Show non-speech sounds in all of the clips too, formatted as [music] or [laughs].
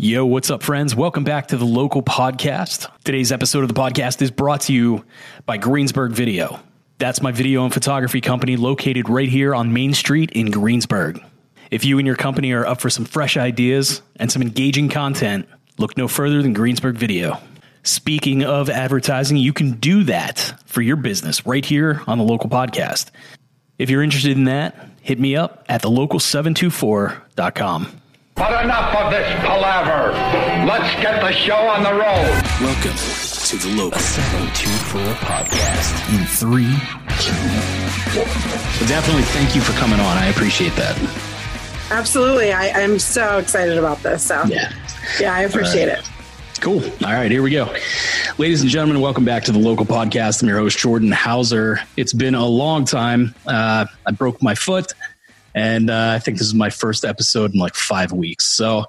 Yo, what's up, friends? Welcome back to the local podcast. Today's episode of the podcast is brought to you by Greensburg Video. That's my video and photography company located right here on Main Street in Greensburg. If you and your company are up for some fresh ideas and some engaging content, look no further than Greensburg Video. Speaking of advertising, you can do that for your business right here on the local podcast. If you're interested in that, hit me up at thelocal724.com. But enough of this palaver. Let's get the show on the road. Welcome to the Local 724 podcast in three, two, one. Definitely thank you for coming on. I appreciate that. Absolutely. I, I'm so excited about this. So, Yeah. yeah, I appreciate it. Cool. All right, here we go. Ladies and gentlemen, welcome back to the local podcast. I'm your host, Jordan Hauser. It's been a long time. Uh, I broke my foot, and uh, I think this is my first episode in like five weeks. So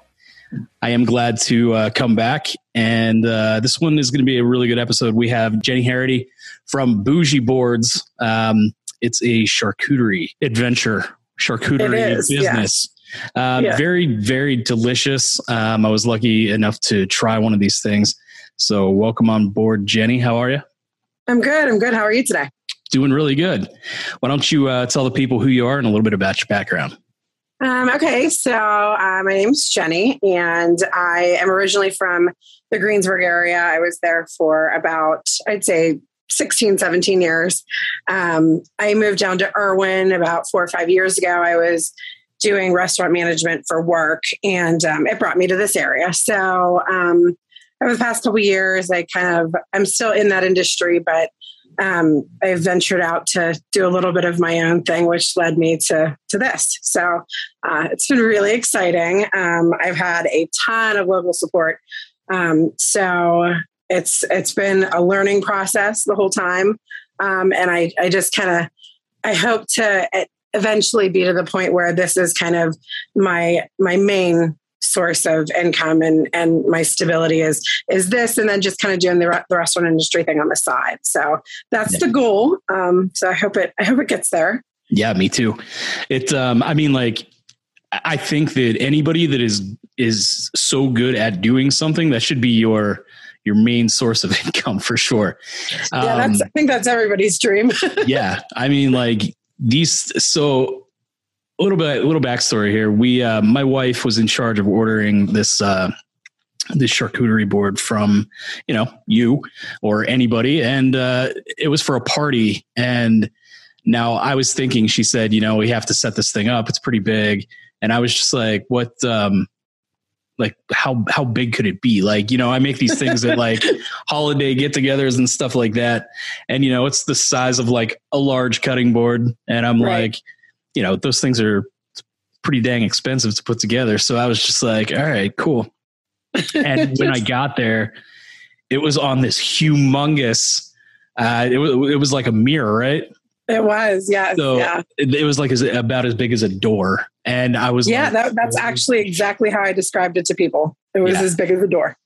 I am glad to uh, come back. And uh, this one is going to be a really good episode. We have Jenni Harrity from Boujee Boards. Um, it's a charcuterie adventure, charcuterie is, yeah. business. Uh, Yeah. Very, very delicious. Um, I was lucky enough to try one of these things. So, welcome on board, Jenni. How are you? I'm good. I'm good. How are you today? Doing really good. Why don't you uh, tell the people who you are and a little bit about your background? Um, okay. So, uh, my name's Jenni, and I am originally from the Greensburg area. I was there for about, I'd say, 16, 17 years. Um, I moved down to Irwin about four or five years ago. I was doing restaurant management for work, and um, it brought me to this area. So, um, over the past couple years, I kind of I'm still in that industry, but um, I ventured out to do a little bit of my own thing, which led me to to this. So uh, it's been really exciting. Um, I've had a ton of local support, um, so it's it's been a learning process the whole time, um, and I I just kind of I hope to eventually be to the point where this is kind of my my main source of income and and my stability is is this and then just kind of doing the, re- the restaurant industry thing on the side so that's the goal um so i hope it i hope it gets there Yeah, me too. It. Um, I mean, like, I think that anybody that is is so good at doing something that should be your your main source of [laughs] income for sure. yeah Um, that's i think that's everybody's dream [laughs] yeah, I mean, like these. So a little bit, a little backstory here. We, uh, my wife was in charge of ordering this. Uh, this charcuterie board from you know you or anybody and uh it was for a party and now i was thinking she said you know we have to set this thing up it's pretty big and i was just like what um like how how big could it be like you know i make these things at like [laughs] holiday get-togethers and stuff like that and you know it's the size of like a large cutting board and i'm Right. like you know those things are pretty dang expensive to put together so i was just like all right cool and [laughs] when i got there it was on this humongous uh it was it was like a mirror right it was yeah so yeah it, it was like as, about as big as a door and i was yeah like, that, that's actually exactly how i described it to people it was Yeah. as big as a door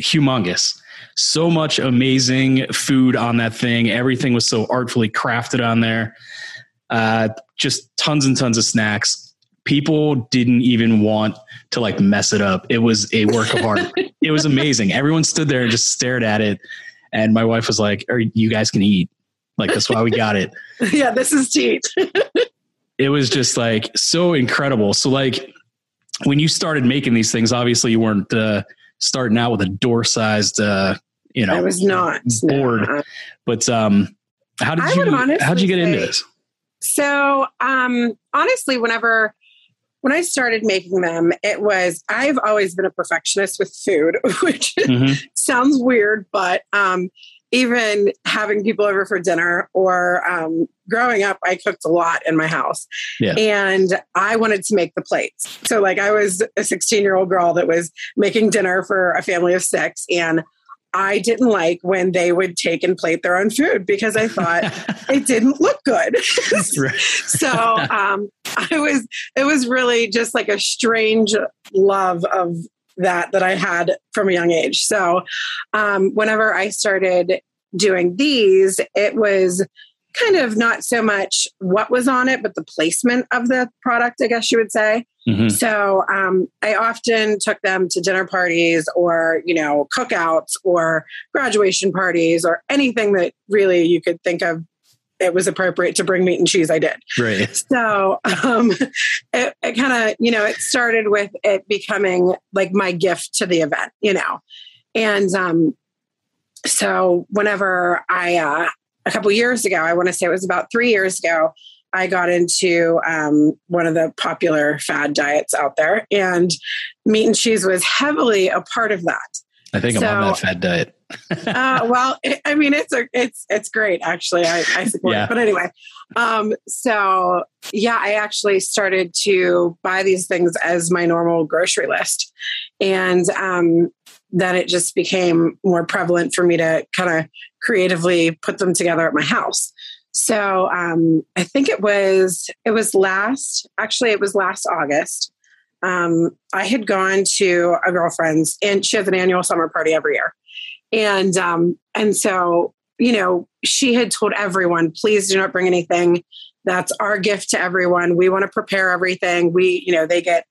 humongous. So much amazing food on that thing. Everything was so artfully crafted on there. Uh, just tons and tons of snacks. People didn't even want to like mess it up. It was a work of art. [laughs] it was amazing. Everyone stood there and just stared at it. And my wife was like, "Are you guys can eat? Like that's why we got it." [laughs] yeah this is to eat [laughs] it was just like so incredible. So like when you started making these things, obviously you weren't uh, starting out with a door sized, uh, you know, i was not bored. no. But um, how did I you how did you get into say- this? So, um, honestly, whenever when I started making them, it was I've always been a perfectionist with food, [laughs] which Mhm. sounds weird, but um, even having people over for dinner or um, growing up, I cooked a lot in my house, Yeah. and I wanted to make the plates. So, like, I was a 16 year old girl that was making dinner for a family of six, and I didn't like when they would take and plate their own food because I thought [laughs] it didn't look good. [laughs] So um, I was it was really just like a strange love of that that I had from a young age. So um, whenever I started doing these, it was kind of not so much what was on it, but the placement of the product, I guess you would say. Mm-hmm. So um, I often took them to dinner parties or, you know, cookouts or graduation parties or anything that really you could think of it was appropriate to bring meat and cheese, I did. Right. So um, it, it kind of, you know, it started with it becoming like my gift to the event, you know. And um, so whenever I, uh, a couple years ago, I want to say it was about three years ago, I got into um, one of the popular fad diets out there, and meat and cheese was heavily a part of that. I think so, I'm on that fad diet. [laughs] uh, well, it, I mean, it's a, it's it's great actually. I, I support yeah. it, but anyway, um, so yeah, I actually started to buy these things as my normal grocery list, and um, then it just became more prevalent for me to kind of creatively put them together at my house. So um, I think it was it was last actually it was last August. Um, I had gone to a girlfriend's and she has an annual summer party every year, and um, and so you know she had told everyone, please do not bring anything. That's our gift to everyone. We want to prepare everything. We you know they get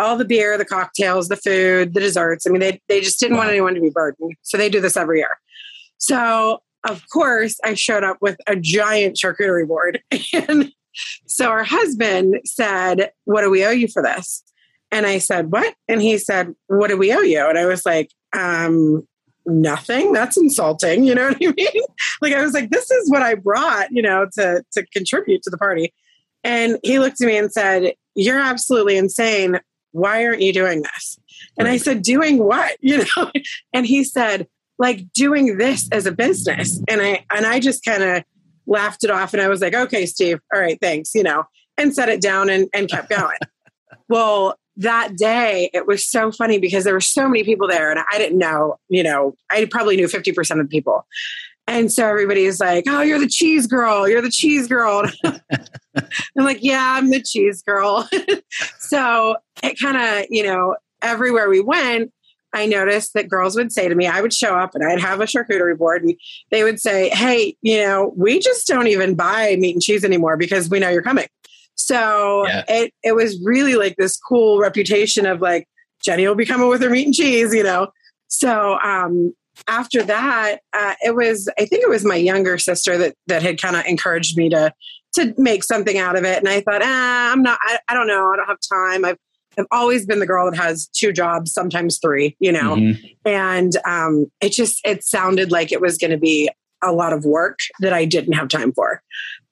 all the beer, the cocktails, the food, the desserts. I mean, they they just didn't wow. want anyone to be burdened, so they do this every year. So of course, I showed up with a giant charcuterie board. [laughs] And so our husband said, What do we owe you for this? And I said, What? And he said, What do we owe you? And I was like, um, nothing. That's insulting. [laughs] You know what I mean? like I was like, this is what I brought, you know, to to contribute to the party. And he looked at me and said, You're absolutely insane. Why aren't you doing this? And I said, Doing what? [laughs] You know? And he said, like doing this as a business. And I and I just kind of laughed it off and I was like, okay, Steve, all right, thanks, you know, and set it down and, and kept going. [laughs] well, that day it was so funny because there were so many people there and I didn't know, you know, I probably knew 50% of the people. And so everybody's like, oh, you're the cheese girl. You're the cheese girl. [laughs] I'm like, yeah, I'm the cheese girl. [laughs] so it kind of, you know, everywhere we went, I noticed that girls would say to me, I would show up and I'd have a charcuterie board and they would say, Hey, you know, we just don't even buy meat and cheese anymore because we know you're coming. So yeah. it, it was really like this cool reputation of like, Jenni will be coming with her meat and cheese, you know? So, um, after that, uh, it was, I think it was my younger sister that, that had kind of encouraged me to, to make something out of it. And I thought, ah, I'm not, I, I don't know. I don't have time. I've, I've always been the girl that has two jobs, sometimes three, you know, mm-hmm. and um, it just, it sounded like it was going to be a lot of work that I didn't have time for.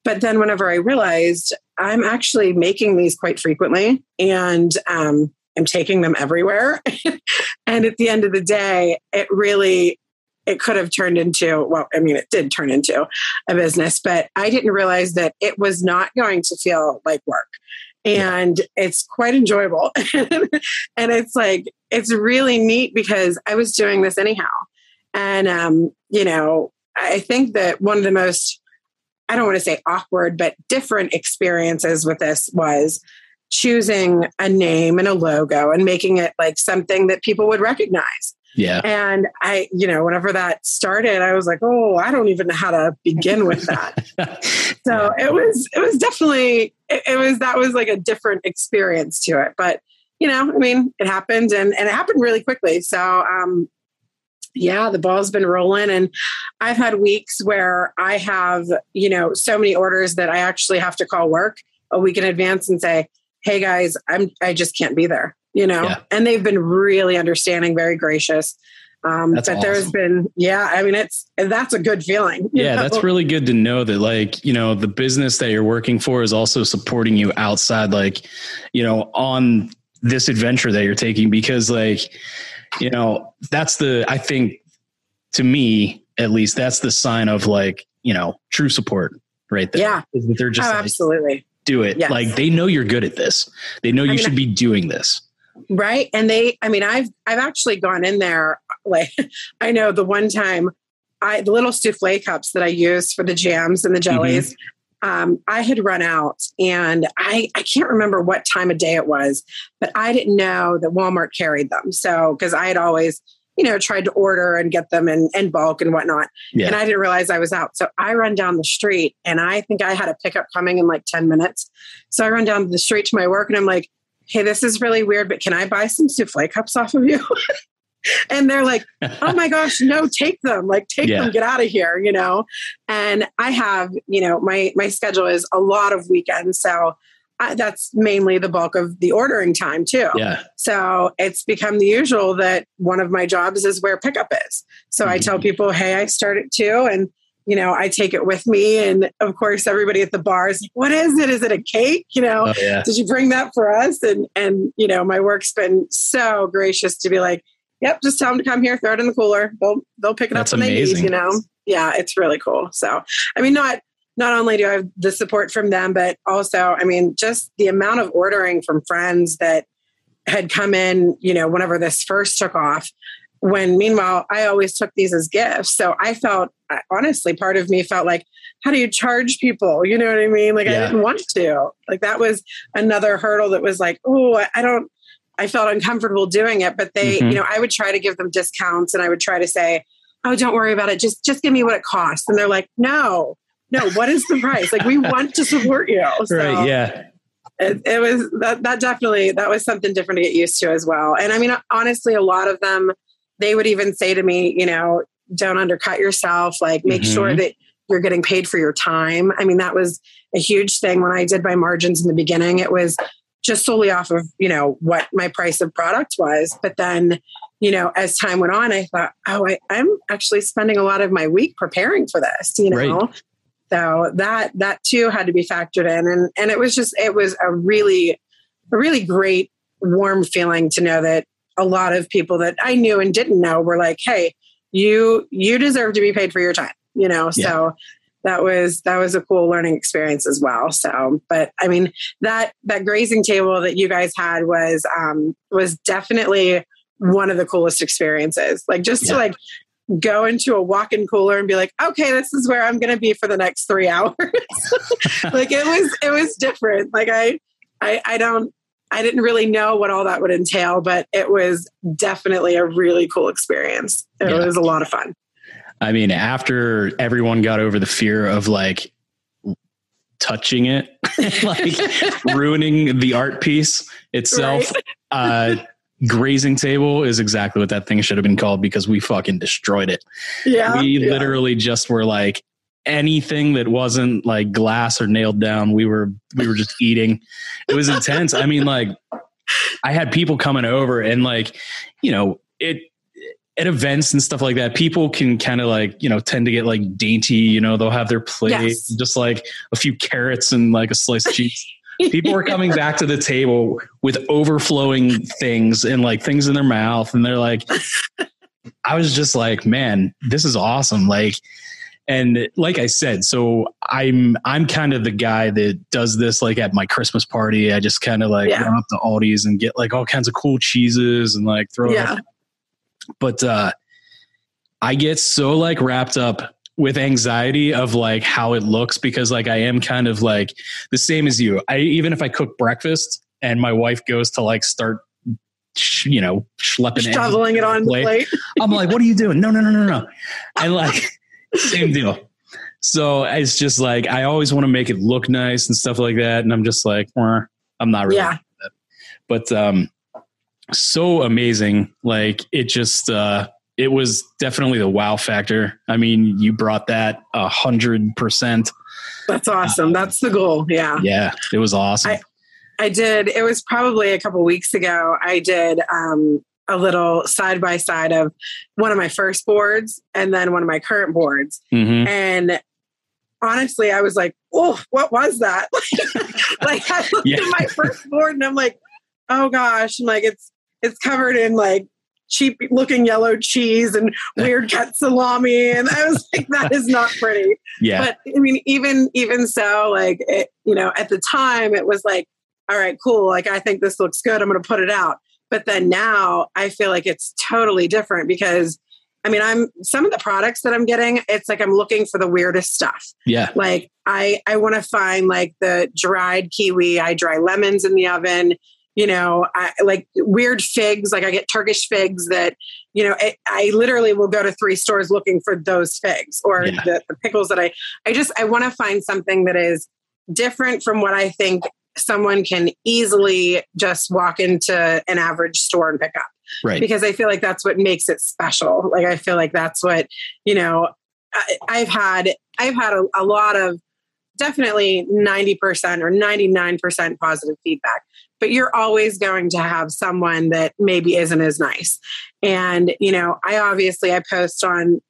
But then whenever I realized I'm actually making these quite frequently and um, I'm taking them everywhere. [laughs] and at the end of the day, it really, it could have turned into, well, I mean, it did turn into a business, but I didn't realize that it was not going to feel like work and it's quite enjoyable. [laughs] and it's like, it's really neat because I was doing this anyhow. And, um, you know, I think that one of the most, I don't want to say awkward, but different experiences with this was choosing a name and a logo and making it like something that people would recognize. Yeah. And I, you know, whenever that started, I was like, oh, I don't even know how to begin with that. [laughs] so it was, it was definitely, it, it, was, that was like a different experience to it. But, you know, I mean, it happened and, and it happened really quickly. So, um, yeah, the ball's been rolling. And I've had weeks where I have, you know, so many orders that I actually have to call work a week in advance and say, hey guys, I'm, I just can't be there you know, yeah. and they've been really understanding, very gracious. Um, that's but awesome. there's been, yeah, I mean, it's, that's a good feeling. Yeah. Know? That's really good to know that like, you know, the business that you're working for is also supporting you outside, like, you know, on this adventure that you're taking, because like, you know, that's the, I think to me, at least that's the sign of like, you know, true support right there. Yeah. Is that they're just oh, like, absolutely do it. Yes. Like they know you're good at this. They know you I mean, should be doing this right and they i mean i've i've actually gone in there [laughs] like i know the one time i the little souffle cups that i use for the jams and the mm-hmm. jellies mm-hmm. um, i had run out and i i can't remember what time of day it was but i didn't know that walmart carried them so because i had always you know, tried to order and get them in, in bulk and whatnot. Yeah. And I didn't realize I was out. So I run down the street and I think I had a pickup coming in like 10 minutes. So I run down the street to my work and I'm like, hey, this is really weird, but can I buy some souffle cups off of you? [laughs] and they're like, oh my gosh, no, take them. Like, take Yeah. them, get out of here, you know? And I have, you know, my, my schedule is a lot of weekends. So I, that's mainly the bulk of the ordering time too. yeah. So it's become the usual that one of my jobs is where pickup is. So I tell Mhm. people, hey, I start it too. And, you know, I take it with me. And of course, everybody at the bar is like, what is it? Is it a cake? You know, Oh, yeah. did you bring that for us? And, and, you know, my work's been so gracious to be like, yep, just tell them to come here, throw it in the cooler. They'll, they'll pick it That's up when amazing. they need, you know? Yeah, it's really cool. So, I mean, not, not only do I have the support from them, but also, I mean, just the amount of ordering from friends that had come in, you know, whenever this first took off. When meanwhile, I always took these as gifts. So I felt, honestly, part of me felt like, how do you charge people? You know what I mean? Like, I didn't want to. Like, that was another hurdle that was like, oh, I- don't, I felt uncomfortable doing it. But they, Mhm. you know, I would try to give them discounts and I would try to say, oh, don't worry about it. Just, just give me what it costs. And they're like, no, no, what is the price? Like, we want to support you. [laughs] So, Right. Yeah. it, it was that that definitely that was something different to get used to as well and i mean honestly a lot of them they would even say to me you know don't undercut yourself like make Mhm. sure that you're getting paid for your time i mean that was a huge thing when i did my margins in the beginning it was just solely off of you know what my price of product was but then you know as time went on i thought oh I, i'm actually spending a lot of my week preparing for this you know Right. So that that too had to be factored in. And and it was just it was a really a really great warm feeling to know that a lot of people that i knew and didn't know were like hey you you deserve to be paid for your time you know? So that was that was a cool learning experience as well. So but i mean that that grazing table that you guys had was um was definitely one of the coolest experiences. Like just to like go into a walk-in cooler and be like okay this is where i'm going to be for the next three [laughs] hours. Like it was it was different. Like i i i don't i didn't really know what all that would entail but it was definitely a really cool experience. It Yeah. was a lot of fun. I mean, after everyone got over the fear of like touching it, [laughs] like [laughs] ruining the art piece itself, uh, grazing table is exactly what that thing should have been called because we fucking destroyed it. yeah we yeah. literally just were like anything that wasn't like glass or nailed down we were we were just eating it was intense i mean like i had people coming over and like you know it at events and stuff like that people can kind of like you know tend to get like dainty you know they'll have their plate Yes. just like a few carrots and like a slice of cheese people were coming back to the table with overflowing things and like things in their mouth and they're like i was just like man this is awesome like and like i said so i'm i'm kind of the guy that does this like at my christmas party i just kind of like Yeah. run up to aldi's and get like all kinds of cool cheeses and like throw it yeah up. but uh i get so like wrapped up with anxiety of like how it looks because like I am kind of like the same as you. I even if I cook breakfast and my wife goes to like start sh- you know schlepping shoveling it on the plate, plate I'm like, what are you doing? No, no, no, no, no. [laughs] And like same deal. So it's just like I always want to make it look nice and stuff like that. And I'm just like, "Wah, I'm not really Yeah. But um so amazing. Like it just uh it was definitely the wow factor. I mean, you brought that a hundred percent. that's awesome that's the goal yeah Yeah, it was awesome. I- I did. It was probably a couple weeks ago. I did um, a little side by side of one of my first boards and then one of my current boards. Mhm. And honestly, I was like, "Oh, what was that?" [laughs] like I looked Yeah. at my first board and I'm like, "Oh gosh!" I'm like, "It's it's covered in like." Cheap looking yellow cheese and weird cut salami and i was like that is not pretty Yeah. but I mean, even even so, like it, you know, at the time it was like, all right, cool. Like I think this looks good. I'm going to put it out. But then now I feel like it's totally different because I mean, I'm some of the products that I'm getting. It's like I'm looking for the weirdest stuff. yeah. Like I I want to find like the dried kiwi. I dry lemons in the oven. You know, I, like weird figs. Like I get Turkish figs that, you know, it, I literally will go to three stores looking for those figs or yeah. the, the pickles that I, I just, I want to find something that is different from what I think someone can easily just walk into an average store and pick up. Right. Because I feel like that's what makes it special. Like I feel like that's what, you know, I, have had I've had a, a lot of definitely 90% or 99% positive feedback but you're always going to have someone that maybe isn't as nice. And you know i obviously i post on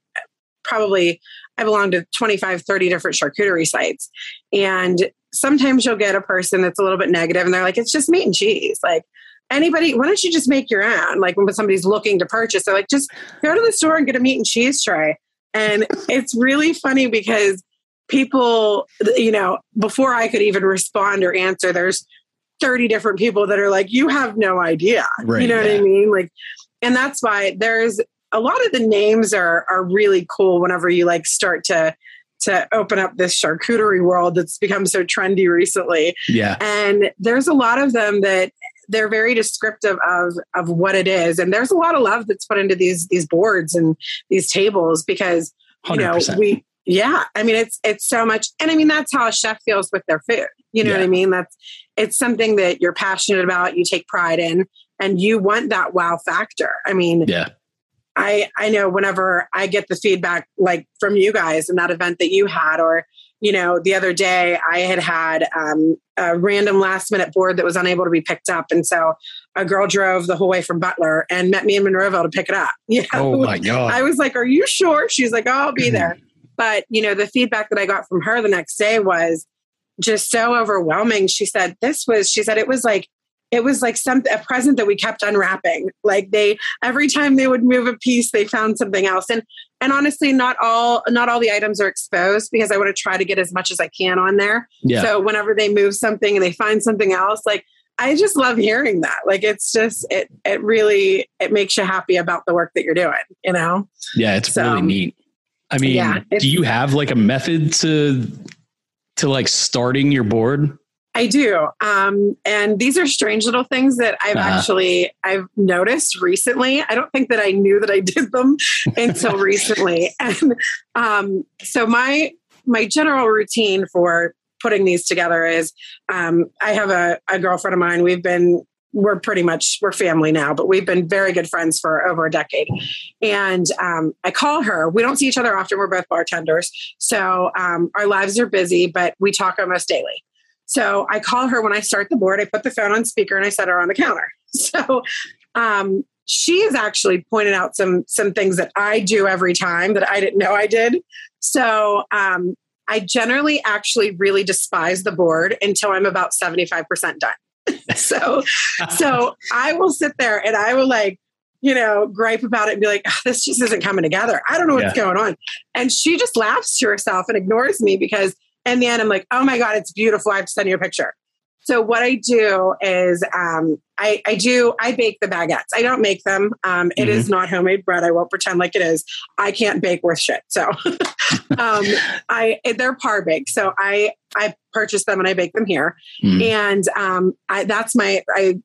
probably i belong to 25 30 different charcuterie sites. And sometimes you'll get a person that's a little bit negative and they're like it's just meat and cheese. Like anybody why don't you just make your own? Like when somebody's looking to purchase they're like just go to the store and get a meat and cheese tray. And it's really funny because people, you know, before I could even respond or answer, there's 30 different people that are like, you have no idea. Right, you know yeah. what I mean? Like, and that's why there's a lot of the names are are really cool whenever you like start to to open up this charcuterie world that's become so trendy recently. Yeah. And there's a lot of them that they're very descriptive of of what it is and there's a lot of love that's put into these these boards and these tables because you 100%. know we yeah i mean it's it's so much and i mean that's how a chef feels with their food you know yeah. what i mean that's it's something that you're passionate about you take pride in and you want that wow factor i mean yeah i i know whenever i get the feedback like from you guys in that event that you had or you know, the other day I had had um, a random last minute board that was unable to be picked up. And so a girl drove the whole way from Butler and met me in Monroeville to pick it up. [laughs] You know? Oh my God. I was like, Are you sure? She's like, Oh, I'll be [clears throat] there. but, you know, the feedback that I got from her the next day was just so overwhelming. She said, This was, she said, it was like, it was like some a present that we kept unwrapping. Like they every time they would move a piece they found something else. And and honestly not all not all the items are exposed because i want to try to get as much as i can on there. Yeah. so whenever they move something and they find something else like i just love hearing that. Like it's just it it really it makes you happy about the work that you're doing you know? Yeah it's so, really neat. I mean yeah, do you have like a method to to like starting your board I do. Um, and these are strange little things that I've uh-huh. actually I've noticed recently. I don't think that I knew that I [laughs] did them until [laughs] recently. And um, so my my general routine for putting these together is um, I have a, a girlfriend of mine. We've been we're pretty much we're family now, but we've been very good friends for over a decade. And um, I call her. We don't see each other often. We're both bartenders, so um, our lives are busy, but we talk almost daily. So I call her when I start the board. I put the phone on speaker and I set her on the counter. [laughs] So um, she has actually pointed out some some things that I do every time that I didn't know I did. So um, I generally actually really despise the board until I'm about 75% done. [laughs] so so I will sit there and I will like you know, gripe about it and be like, oh, this just isn't coming together. I don't know what's yeah. going on. And she just laughs to herself and ignores me because in the end, I'm like, oh my God, it's beautiful. I have to send you a picture. So what I do is um, I, I, do I bake the baguettes. I don't make them. Um, it mm-hmm. is not homemade bread. I won't pretend like it is. I can't bake worth shit. So [laughs] um, I they're par baked. So I I purchase them and I bake them here. Mm-hmm. And um, I, that's my I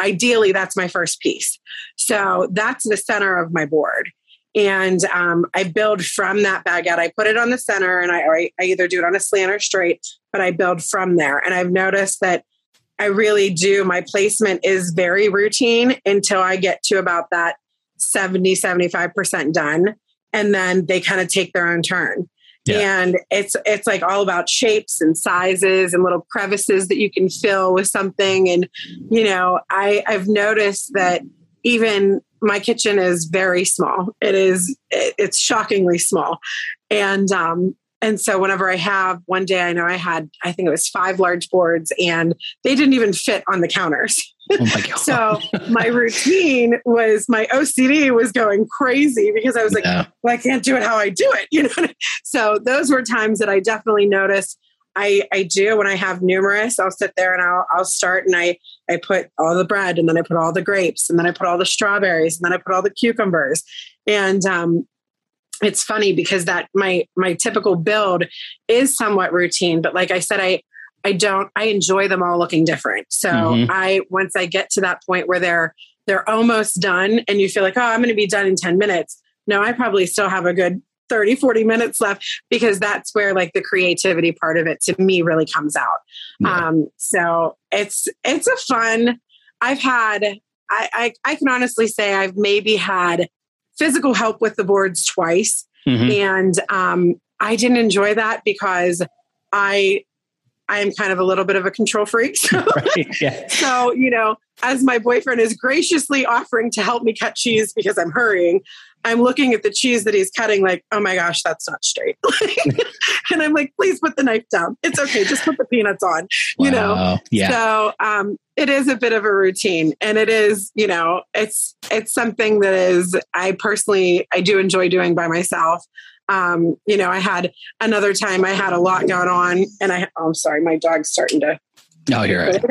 ideally that's my first piece. So that's the center of my board and um, I build from that baguette. I put it on the center, and I, I either do it on a slant or straight, but I build from there. And I've noticed that I really do. My placement is very routine until I get to about that 70, 75% done. And then they kind of take their own turn. Yeah. And it's it's like all about shapes and sizes and little crevices that you can fill with something. And you know, I I've noticed that even my kitchen is very small. It is it's shockingly small, and um, and so whenever I have one day, I know I had I think it was five large boards, and they didn't even fit on the counters. Oh my so my routine was my OCD was going crazy because I was like, yeah. well, I can't do it how I do it, [laughs] you know. so those were times that I definitely noticed I, I do when I have numerous, I'll sit there and I'll, I'll start and I, I put all the bread and then I put all the grapes and then I put all the strawberries and then I put all the cucumbers. And, um, it's funny because that my, my typical build is somewhat routine, but like I said, I, I don't, I enjoy them all looking different. So Mhm. I, once I get to that point where they're, they're almost done and you feel like, oh, I'm going to be done in 10 minutes. No, I probably still have a good 30, 40 minutes left because that's where like the creativity part of it to me really comes out. Yeah. Um, so it's, it's a fun, I've had, I, I, I can honestly say I've maybe had physical help with the boards twice. Mhm. And um, I didn't enjoy that because I I am kind of a little bit of a control freak. [laughs] So, [laughs] Right. Yeah. so, you know, as my boyfriend is graciously offering to help me cut cheese because I'm hurrying, I'm looking at the cheese that he's cutting like, oh my gosh, that's not straight. [laughs] and I'm like, please put the knife down. It's okay, just put the peanuts on. You know, Yeah. so um, it is a bit of a routine, and it is, you know, it's it's something that is I personally I do enjoy doing by myself. Um, you know, I had another time I had a lot going on, and I oh, I'm sorry, my dog's starting to oh, you're right.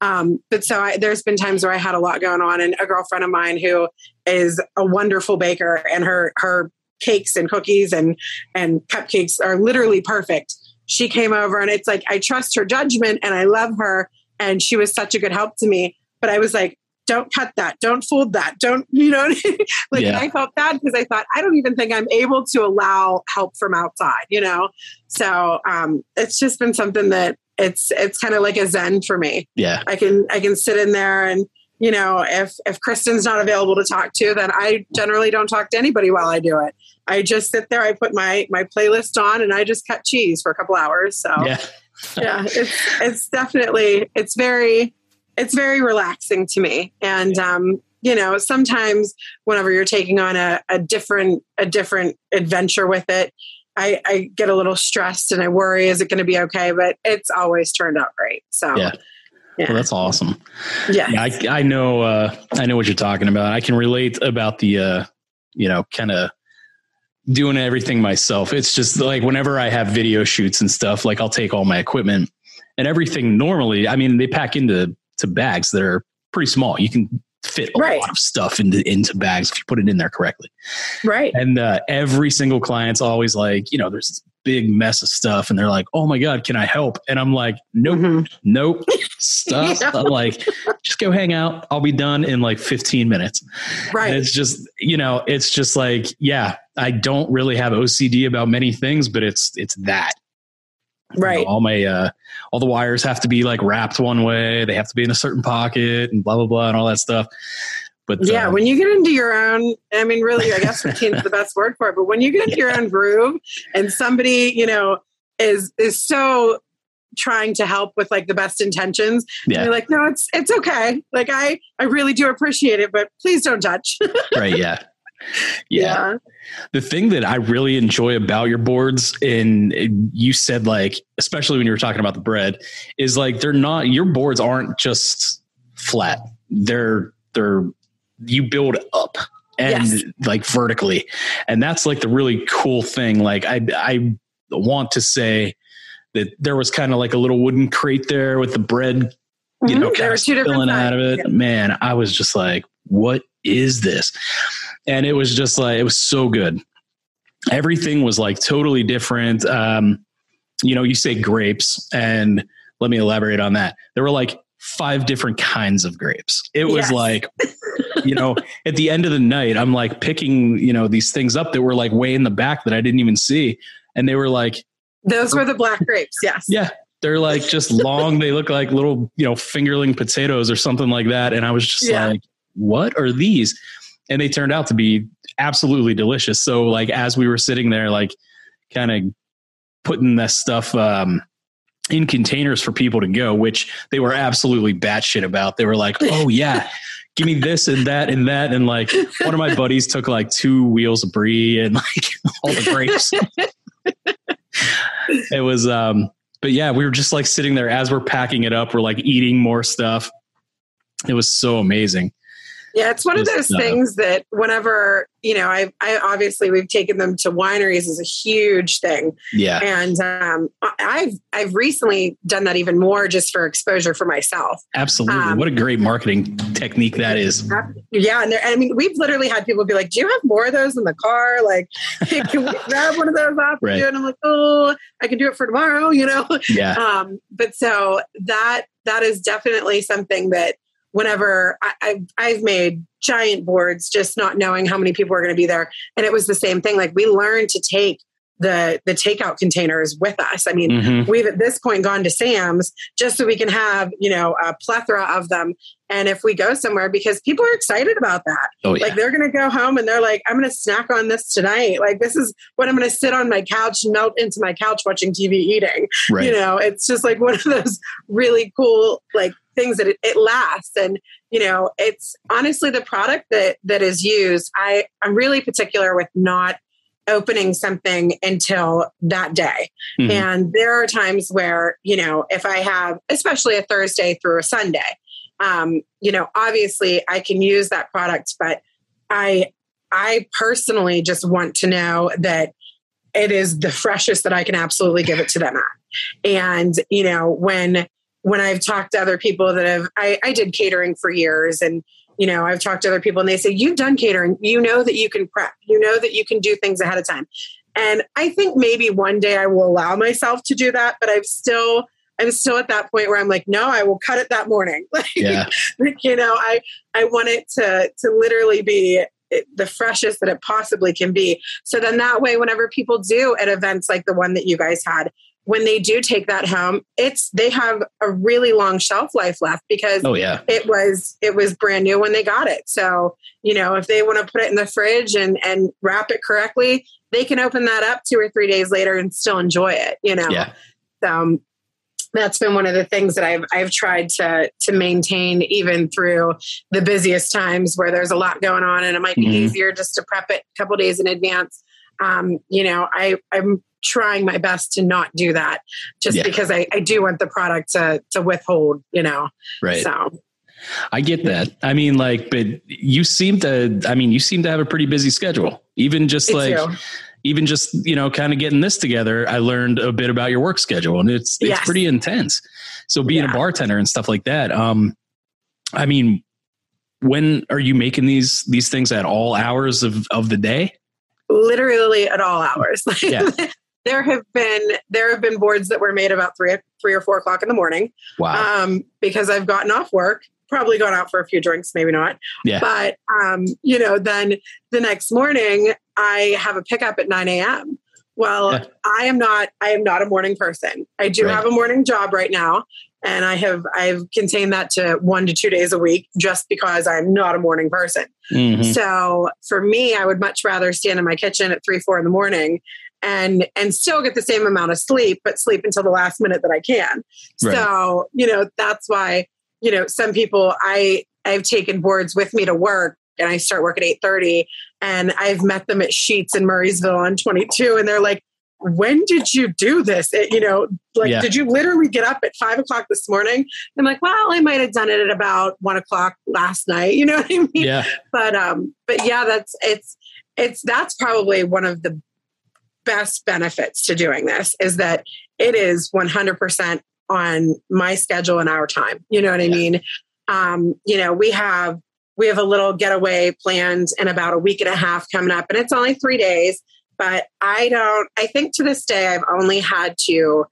Um, but so I, there's been times where I had a lot going on, and a girlfriend of mine who is a wonderful baker, and her her cakes and cookies and and cupcakes are literally perfect. She came over, and it's like I trust her judgment, and I love her, and she was such a good help to me. But I was like. Don't cut that. Don't fold that. Don't, [laughs] you know, [laughs] like Yeah. I felt bad because I thought, I don't even think I'm able to allow help from outside, you know? So um, it's just been something that it's it's kind of like a zen for me. Yeah. I can I can sit in there and you know if if Kristen's not available to talk to, then I generally don't talk to anybody while I do it. I just sit there. I put my my playlist on and I just cut cheese for a couple hours. So Yeah. [laughs] yeah, it's it's definitely it's very it's very relaxing to me. And um, you know, sometimes whenever you're taking on a, a different a different adventure with it, I, I get a little stressed and I worry, is it going to be okay? But it's always turned out great. So Yeah. yeah, Well, that's awesome. yeah. Yeah, I, I know. Uh, I know what you're talking about. I can relate about the, uh, you know, kind of doing everything myself. It's just like whenever I have video shoots and stuff, like I'll take all my equipment and everything. Normally, I mean, they pack into to bags that are pretty small. You can fit a Right. lot of stuff into into bags if you put it in there correctly. right. And uh, every single client's always like, you know, there's this big mess of stuff, and they're like, "Oh my god, can I help?" And I'm like, "Nope." Mhm. nope [laughs] stuff Yeah. I'm like just go hang out i'll be done in like 15 minutes and Right. it's just you know it's just like yeah i don't really have ocd about many things but it's it's that You know, Right. all my uh all the wires have to be like wrapped one way they have to be in a certain pocket and blah blah blah and all that stuff but Yeah, uh, when you get into your own, I mean, really, I guess routine is the best word for it. But when you get into your own groove, and somebody, you know, is is so trying to help with like the best intentions, yeah you're like, no, it's it's okay. Like I I really do appreciate it, but please don't judge. right yeah [laughs] yeah the thing that I really enjoy about your boards, and you said like, especially when you were talking about the bread, is like they're not your boards aren't just flat. They're they're you build up and Yes. like vertically, and that's like the really cool thing. Like I I want to say that there was kind of like a little wooden crate there with the bread, you know, Mhm. there kind were of two different out of it. Man, I was just like, what is this? And it was just like, it was so good. Everything was like totally different. Um, you know, you say grapes, and let me elaborate on that. There were like five different kinds of grapes. It was Yes. like, [laughs] you know, at the end of the night, I'm like picking, you know, these things up that were like way in the back that I didn't even see. And they were like, Those were the black grapes. Yes. yeah, they're like just long. they look like little, you know, fingerling potatoes or something like that. And I was just Yeah. like, what are these? And they turned out to be absolutely delicious. So like as we were sitting there, like kind of putting this stuff um in containers for people to go, which they were absolutely batshit about. They were like, oh yeah. Give me this and that and that. And like one of my buddies took like two wheels of brie and like [laughs] all the grapes. it was um but yeah, we were just like sitting there as we're packing it up, we're like eating more stuff. It was so amazing. Yeah, it's one of those uh, things that whenever, you know, I, I obviously we've taken them to wineries is a huge thing. Yeah. And um, I've, I've recently done that even more just for exposure for myself. Absolutely. Um, what a great marketing technique that is. [laughs] Yeah. And there, I mean, we've literally had people be like, do you have more of those in the car? Like, [laughs] can we grab one of those off Right. you? And I'm like, oh, I can do it for tomorrow, you know? Yeah. um, but so that that is definitely something that whenever I, I've, I've made giant boards just not knowing how many people are going to be there and it was the same thing like we learned to take the the takeout containers with us i mean Mhm. we've at this point gone to sam's just so we can have you know a plethora of them and if we go somewhere because people are excited about that Oh, yeah. like they're going to go home and they're like, I'm going to snack on this tonight. Like this is what I'm going to sit on my couch melt into my couch watching TV eating. right. You know, it's just like one of those really cool like things that it, it lasts. And you know, it's honestly the product that that is used. I I'm really particular with not opening something until that day. Mhm. And there are times where, you know, if I have, especially a Thursday through a Sunday, um, you know, obviously I can use that product, but I, I personally just want to know that it is the freshest that I can absolutely give it to them at. And, you know, when, when I've talked to other people that have, I, I did catering for years and, you know, I've talked to other people and they say, you've done catering, you know that you can prep, you know that you can do things ahead of time. And I think maybe one day I will allow myself to do that, but I've still, I'm still at that point where I'm like, no, I will cut it that morning. [laughs] Like, Yeah. like, you know, I, I want it to, to literally be the freshest that it possibly can be. So then that way, whenever people do at events like the one that you guys had, when they do take that home, it's, they have a really long shelf life left because Oh, yeah. it was it was brand new when they got it so you know if they want to put it in the fridge and and wrap it correctly they can open that up two or three days later and still enjoy it you know Yeah. so um, that's been one of the things that I've I've tried to to maintain even through the busiest times where there's a lot going on and it might be Mhm. easier just to prep it a couple days in advance. Um, you know, I I'm trying my best to not do that just Yeah. because I, I do want the product to to withhold, you know. Right. So I get that. I mean, like, but you seem to, I mean, you seem to have a pretty busy schedule. Even just Me like, too. even just, you know, kind of getting this together, I learned a bit about your work schedule and it's, it's Yes. pretty intense. So being Yeah. a bartender and stuff like that, um, I mean, when are you making these, these things at all hours of, of the day? literally at all hours. [laughs] Yeah. There have been there have been boards that were made about three three or four o'clock in the morning Wow. um, because I've gotten off work, probably gone out for a few drinks, maybe not. Yeah. But um, you know, then the next morning I have a pickup at nine a.m. Well, Yeah. I am not I am not a morning person. I do Right. have a morning job right now. And I have I've contained that to one to two days a week just because I'm not a morning person. Mhm. So for me, I would much rather stand in my kitchen at three, four in the morning and and still get the same amount of sleep, but sleep until the last minute that I can. Right. So, you know, that's why, you know, some people I I've taken boards with me to work and I start work at 8:30 and I've met them at Sheetz in Murrysville on 22 and they're like, when did you do this? It, you know, like, Yeah. did you literally get up at five o'clock this morning? I'm like, well, I might have done it at about one o'clock last night. [laughs] You know what I mean? Yeah. but um but yeah that's it's it's that's probably one of the best benefits to doing this is that it is 100% on my schedule and our time you know what i Yeah. mean um you know we have we have a little getaway planned in about a week and a half coming up and it's only three days but i don't i think to this day i've only had to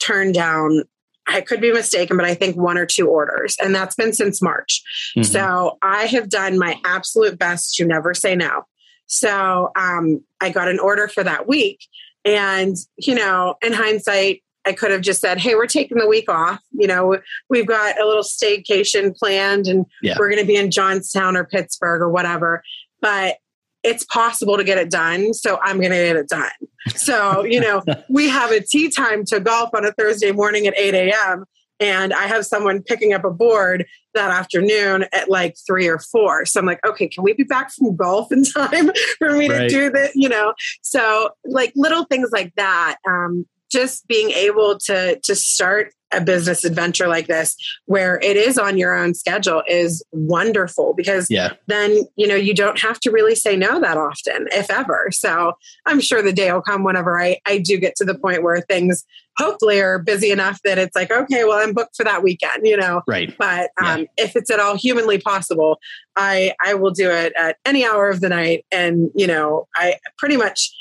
turn down i could be mistaken but i think one or two orders and that's been since march Mhm. so I have done my absolute best to never say no. So um, I got an order for that week. And, you know, in hindsight, I could have just said, hey, we're taking the week off. You know, we've got a little staycation planned and Yeah. we're going to be in Johnstown or Pittsburgh or whatever. But it's possible to get it done. So I'm going to get it done. So, you know, [laughs] we have a tee time to golf on a Thursday morning at 8 a.m. And I have someone picking up a board that afternoon at like three or four. So I'm like, okay, can we be back from golf in [laughs] time for me to do this? You know, so like little things like that. Um, just being able to to start a business adventure like this where it is on your own schedule is wonderful because Yeah. then you know you don't have to really say no that often if ever so i'm sure the day will come whenever i i do get to the point where things hopefully are busy enough that it's like okay well i'm booked for that weekend you know Right. but um, if it's at all humanly possible i i will do it at any hour of the night and you know i pretty much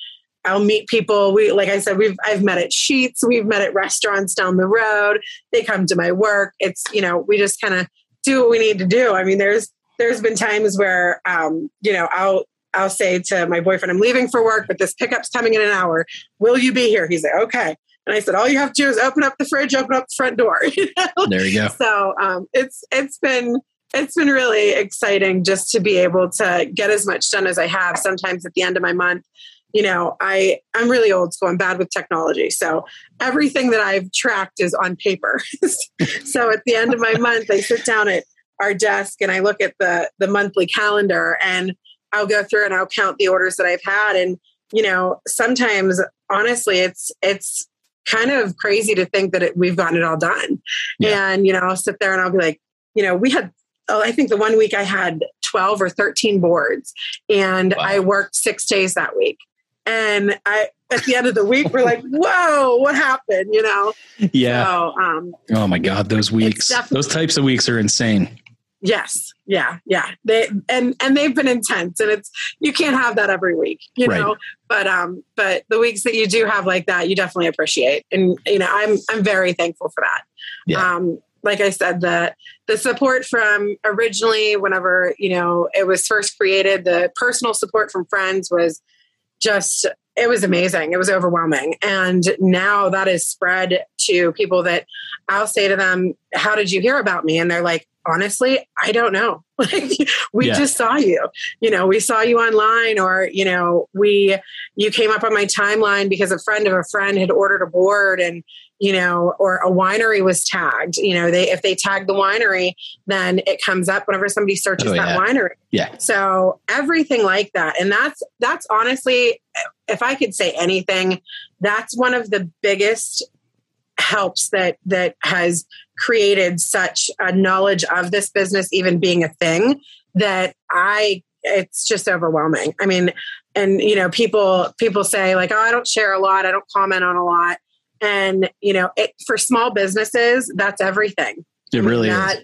I'll meet people. We, like I said, we've I've met at Sheetz, we've met at restaurants down the road. They come to my work. It's you know we just kind of do what we need to do. I mean, there's there's been times where um, you know I'll I'll say to my boyfriend, I'm leaving for work, but this pickup's coming in an hour. Will you be here? He's like, okay. And I said, all you have to do is open up the fridge, open up the front door. [laughs] you know? There you go. so um, it's it's been it's been really exciting just to be able to get as much done as I have. Sometimes at the end of my month, you know, I I'm really old school. I'm bad with technology, so everything that I've tracked is on paper. [laughs] so at the end of my month, I sit down at our desk and I look at the the monthly calendar and I'll go through and I'll count the orders that I've had and you know sometimes honestly it's it's kind of crazy to think that it, we've gotten it all done Yeah. and you know I'll sit there and I'll be like you know we had oh, I think the one week I had 12 or 13 boards and Wow. I worked 6 days that week and I at the end of the week we're like whoa what happened you know Yeah. so um Oh my God, those weeks, those types of weeks are insane. Yes. Yeah. Yeah. They and and they've been intense and it's you can't have that every week, you Right. know. But um but the weeks that you do have like that, you definitely appreciate. And you know, I'm I'm very thankful for that. Yeah. Um like I said, the the support from originally whenever, you know, it was first created, the personal support from friends was just it was amazing. It was overwhelming. And now that is spread to people that I'll say to them, How did you hear about me? And they're like, Honestly, I don't know. [laughs] Like, we Yeah. just saw you. You know, we saw you online, or, you know, we, you came up on my timeline because a friend of a friend had ordered a board and, you know, or a winery was tagged. You know, they, if they tag the winery, then it comes up whenever somebody searches Oh, that yeah. winery. Yeah. So everything like that. And that's that's honestly, if I could say anything, that's one of the biggest helps that that has created such a knowledge of this business even being a thing that I it's just overwhelming. I mean, and you know, people people say like, "Oh, I don't share a lot, I don't comment on a lot." And, you know, it for small businesses, that's everything. It I mean, really is.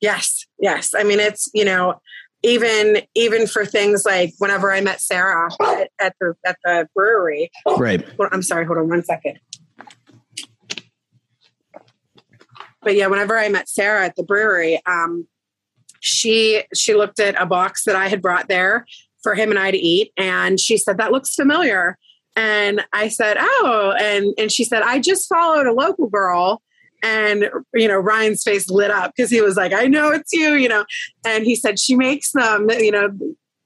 Yes, yes. I mean, it's you know, even even for things like whenever I met Sarah at, at the at the brewery. Right. I'm sorry. Hold on one second. But yeah, whenever I met Sarah at the brewery, um, she she looked at a box that I had brought there for him and I to eat, and she said that looks familiar. And I said, "Oh," and and she said, "I just followed a local girl." And you know, Ryan's face lit up because he was like, "I know it's you," you know. And he said, "She makes them, you know.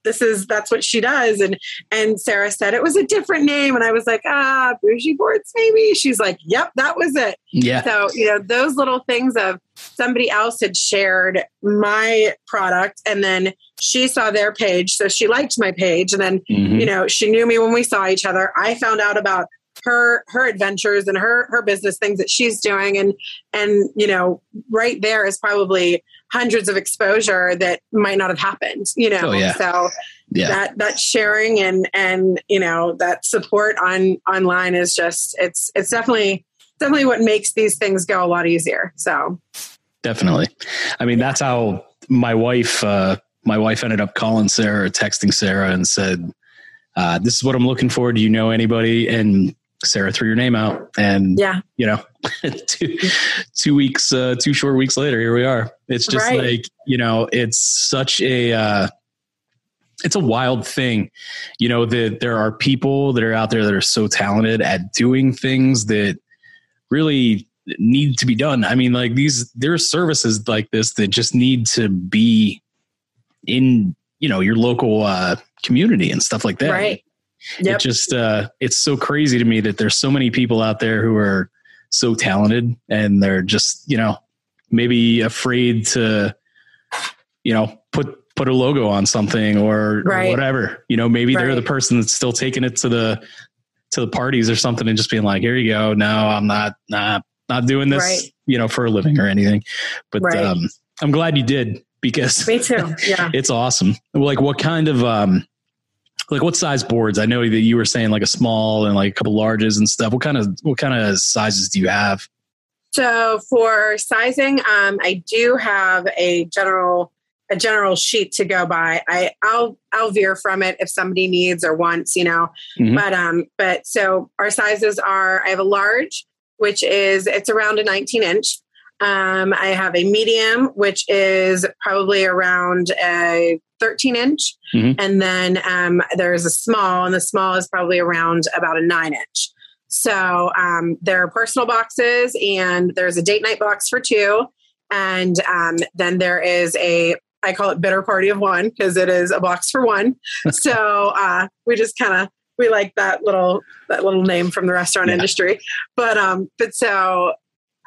This is that's what she does." And and Sarah said it was a different name, and I was like, "Ah, Boujee Boards, maybe." She's like, "Yep, that was it." Yeah. So, you know, those little things of somebody else had shared my product and then she saw their page. So she liked my page. And then, Mhm. you know, she knew me when we saw each other. I found out about her her adventures and her her business things that she's doing and and you know right there is probably hundreds of exposure that might not have happened you know Oh, yeah. so Yeah. that that sharing and and you know that support on online is just it's it's definitely definitely what makes these things go a lot easier so Definitely. I mean, that's how my wife, uh, my wife ended up calling Sarah, or texting Sarah and said, uh, this is what I'm looking for. Do you know anybody? And Sarah threw your name out and, yeah you know, [laughs] two, two weeks, uh, two short weeks later, here we are. It's just Right. like, you know, it's such a, uh, it's a wild thing, you know, that there are people that are out there that are so talented at doing things that really need to be done. I mean, like these, there are services like this that just need to be in, you know, your local uh, community and stuff like that. right It just, uh, it's so crazy to me that there's so many people out there who are so talented and they're just, you know, maybe afraid to, you know, put, put a logo on something or, or whatever, you know, maybe they're the person that's still taking it to the, to the parties or something and just being like, here you go. No, I'm not, not, not doing this, Right. you know, for a living or anything. But Right. um, I'm glad you did because Me too. [laughs] Yeah. it's awesome. Like what kind of, um, like what size boards? I know that you were saying like a small and like a couple larges and stuff. What kind of, what kind of sizes do you have? So for sizing, um, I do have a general a general sheet to go by. I I'll I'll veer from it if somebody needs or wants, you know. Mhm. But um, but so our sizes are I have a large, which is it's around a 19 inch. Um, I have a medium, which is probably around a 13 inch, Mhm. and then um, there's a small, and the small is probably around about a nine inch. So um, there are personal boxes, and there's a date night box for two, and um, then there is a I call it bitter party of one because it is a box for one. [laughs] so uh, we just kind of we like that little that little name from the restaurant Yeah. industry. But um, but so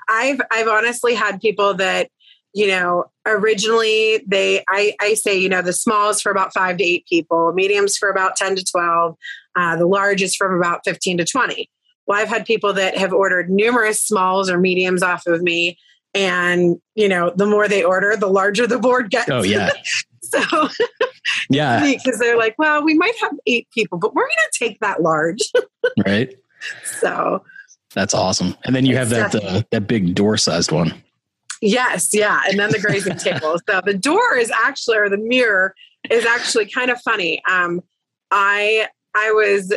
I've I've honestly had people that you know originally they I I say you know the small is for about five to eight people, mediums for about ten to twelve, uh, the large is from about fifteen to twenty. Well, I've had people that have ordered numerous smalls or mediums off of me. And you know, the more they order, the larger the board gets. Oh yeah. [laughs] so [laughs] Yeah. because they're like, well, we might have eight people, but we're going to take that large. [laughs] Right. so That's awesome. And then you have that, uh, that big door sized one. Yes, yeah, and then the grazing [laughs] table. So the door is actually, or the mirror is actually kind of funny. Um, I I was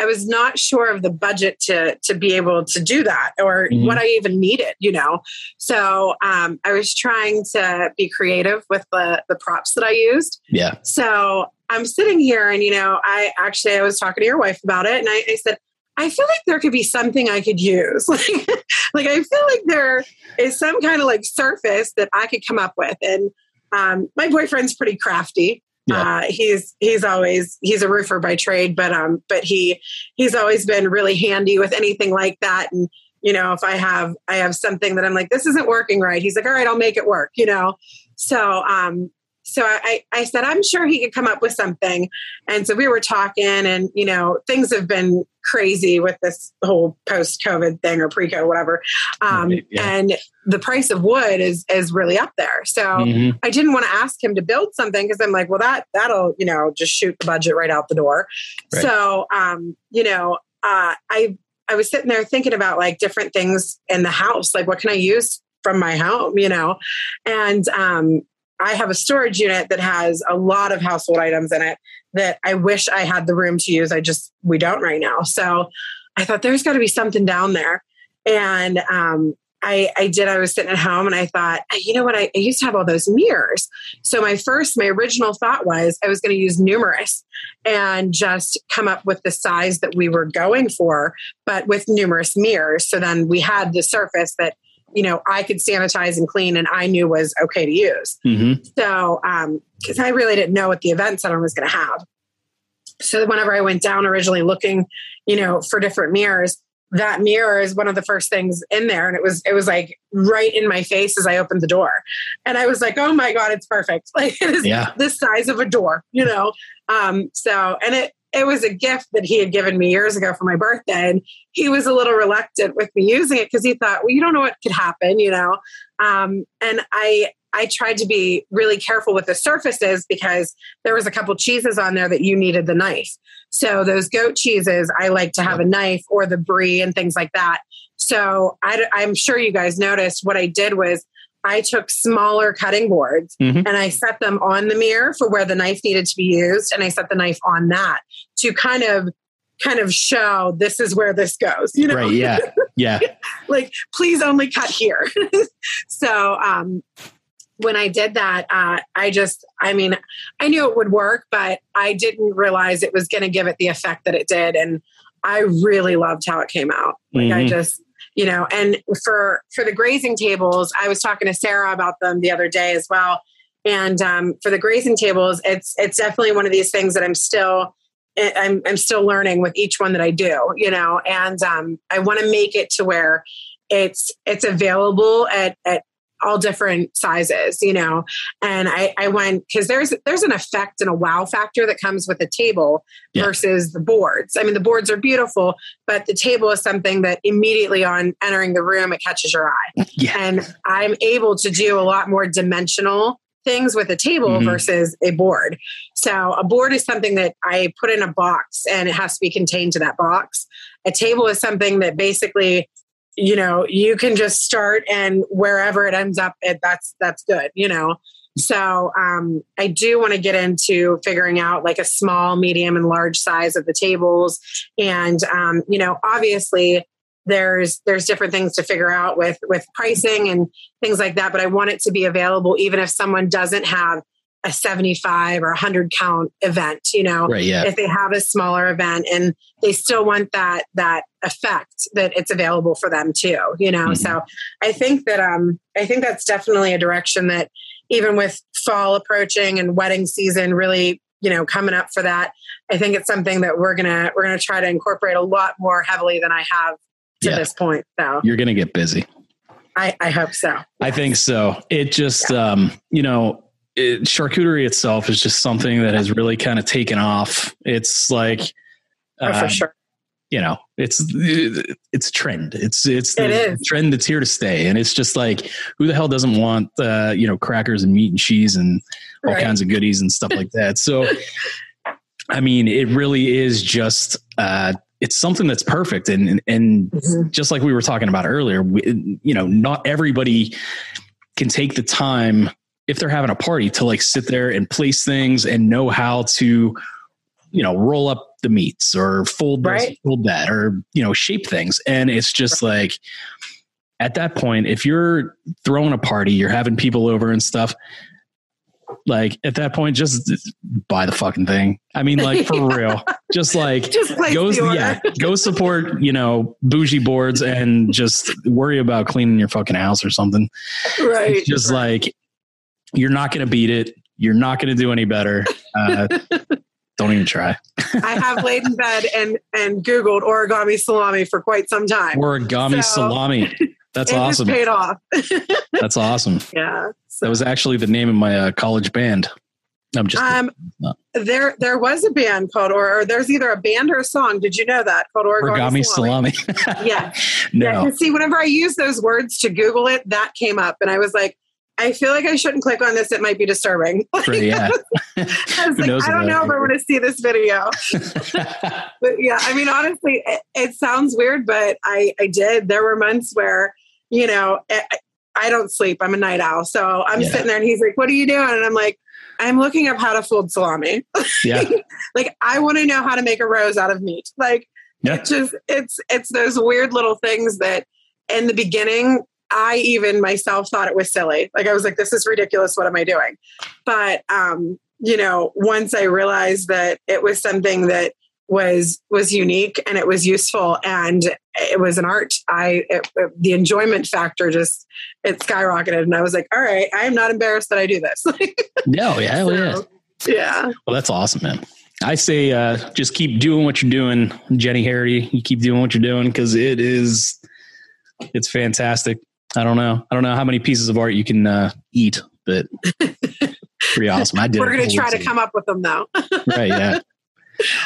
I was not sure of the budget to to be able to do that or Mhm. what I even needed, you know. So um, I was trying to be creative with the the props that I used. Yeah. So I'm sitting here, and you know, I actually I was talking to your wife about it, and I, I said, I feel like there could be something I could use. [laughs] like, like I feel like there is some kind of like surface that I could come up with. And um, my boyfriend's pretty crafty. Yeah. Uh, he's he's always he's a roofer by trade, but um, but he he's always been really handy with anything like that. And you know, if I have I have something that I'm like, this isn't working right, he's like, all right, I'll make it work. You know, so um, so I, I said, I'm sure he could come up with something. And so we were talking, and you know, things have been crazy with this whole post COVID thing or pre COVID, whatever. Um, yeah. And the price of wood is is really up there. So Mhm. I didn't want to ask him to build something because I'm like, well, that that'll you know just shoot the budget right out the door. Right. So um, you know, uh, I I was sitting there thinking about like different things in the house, like what can I use from my home, you know, and um, I have a storage unit that has a lot of household items in it that I wish I had the room to use. I just we don't right now. So I thought there's got to be something down there, and um, I, I did. I was sitting at home and I thought, you know what? I, I used to have all those mirrors. So my first, my original thought was I was going to use numerous and just come up with the size that we were going for, but with numerous mirrors. So then we had the surface that you know I could sanitize and clean, and I knew was okay to use. Mhm. So, because I really didn't know what the event center was going to have. So, whenever I went down originally looking, you know, for different mirrors, that mirror is one of the first things in there, and it was it was like right in my face as I opened the door, and I was like, "Oh my god, it's perfect! [laughs] Like it is Yeah. the size of a door," you know. Um, so, and it it was a gift that he had given me years ago for my birthday, and he was a little reluctant with me using it because he thought, well, you don't know what could happen, you know. Um, and I I tried to be really careful with the surfaces because there was a couple cheeses on there that you needed the knife. So those goat cheeses, I like to have a knife or the brie and things like that. So I, I'm sure you guys noticed what I did was I took smaller cutting boards Mhm. and I set them on the mirror for where the knife needed to be used, and I set the knife on that to kind of kind of show this is where this goes. You know, Right. Yeah. Yeah. [laughs] like please only cut here [laughs] so um when i did that uh i just i mean i knew it would work but i didn't realize it was going to give it the effect that it did and i really loved how it came out like i Mhm. just you know and for for the grazing tables i was talking to sarah about them the other day as well. And um, for the grazing tables it's it's definitely one of these things that i'm still I'm, I'm still learning with each one that I do, you know, and um, I want to make it to where it's it's available at, at all different sizes, you know. And I, I went because there's there's an effect and a wow factor that comes with a table Yeah. versus the boards. I mean, the boards are beautiful, but the table is something that immediately on entering the room it catches your eye. Yeah. And I'm able to do a lot more dimensional things with a table Mhm. versus a board. So a board is something that I put in a box and it has to be contained to that box. A table is something that basically you know you can just start and wherever it ends up it, that's that's good you know? So um, i do want to get into figuring out like a small medium and large size of the tables. And um, you know obviously there's there's different things to figure out with with pricing and things like that but i want it to be available even if someone doesn't have a 75 or 100 count event you know Right. Yeah. if they have a smaller event and they still want that that effect that it's available for them too you know Mhm. so i think that um i think that's definitely a direction that even with fall approaching and wedding season really you know coming up for that i think it's something that we're gonna we're gonna try to incorporate a lot more heavily than i have to Yeah. this point so You're gonna get busy. i i hope so I think so. It just, um, you know, it, charcuterie itself is just something that has really kind of taken off. It's like, oh, for um, sure you know, it's it's a trend. It's it's the trend that's here to stay, and it's just like, who the hell doesn't want, uh, you know, crackers and meat and cheese and all Right. kinds of goodies and stuff like that. So, [laughs] I mean, it really is just. Uh, it's something that's perfect and and, Mhm. just like we were talking about earlier, we, you know, not everybody can take the time if they're having a party to like sit there and place things and know how to, you know, roll up the meats or fold this, Right. fold that, or you know, shape things. And it's just like at that point, if you're throwing a party, you're having people over and stuff. Like at that point, just buy the fucking thing. I mean, like for [laughs] real, just like [laughs] just go yeah go support you know Boujee Boards and just worry about cleaning your fucking house or something right it's just like you're not going to beat it you're not going to do any better uh, [laughs] don't even try I have laid in bed and and Googled origami salami for quite some time. origami So- salami that's [laughs] it awesome paid off. [laughs] that's awesome yeah. So, that was actually the name of my uh, college band i'm just um, there there was a band called or, or there's either a band or a song. Did you know that called origami, origami salami, Yeah. no Yeah. See, whenever I use those words to Google it, that came up, and I was like. I feel like I shouldn't click on this. It might be disturbing. [laughs] Right, yeah I was like, I don't know it? if I want to see this video. [laughs] but yeah, I mean, honestly, it, it sounds weird, but I, I did. There were months where, you know, I, I don't sleep. I'm a night owl. So I'm Yeah. sitting there and he's like, what are you doing? And I'm like, I'm looking up how to fold salami. yeah [laughs] like, I want to know how to make a rose out of meat. Like, Yeah. it's just, it's, it's those weird little things that in the beginning, I even myself thought it was silly. Like I was like, this is ridiculous. What am I doing? But um, you know, once I realized that it was something that was was unique and it was useful and it was an art, I it, it- the enjoyment factor just it skyrocketed, and I was like, all right, I am not embarrassed that I do this. [laughs] no yeah hell yeah yeah, Well, that's awesome, man. I say uh, just keep doing what you're doing, Jenni Harrity. You keep doing what you're doing because it is, it's fantastic. I don't know. I don't know how many pieces of art you can uh, eat, but [laughs] pretty awesome. I did. we're going to try to come up with them though. [laughs] Right. Yeah.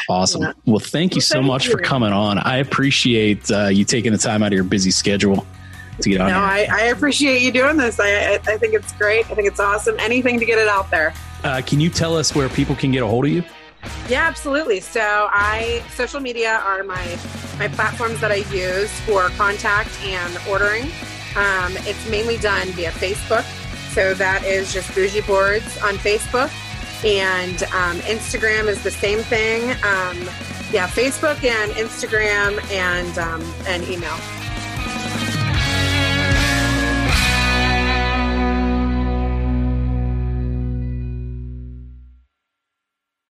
Awesome. Yeah. Well, thank you Well, so thank much for coming on. I appreciate uh, you taking the time out of your busy schedule to get on. no. I, I appreciate you doing this. I, I I think it's great. I think it's awesome. Anything to get it out there. Uh, can you tell us where people can get a hold of you? Yeah, absolutely. So I social media are my my platforms that I use for contact and ordering. Um, it's mainly done via Facebook. So that is just Boujee Boards on Facebook. And um, Instagram is the same thing. Um, yeah, Facebook and Instagram and um, and email.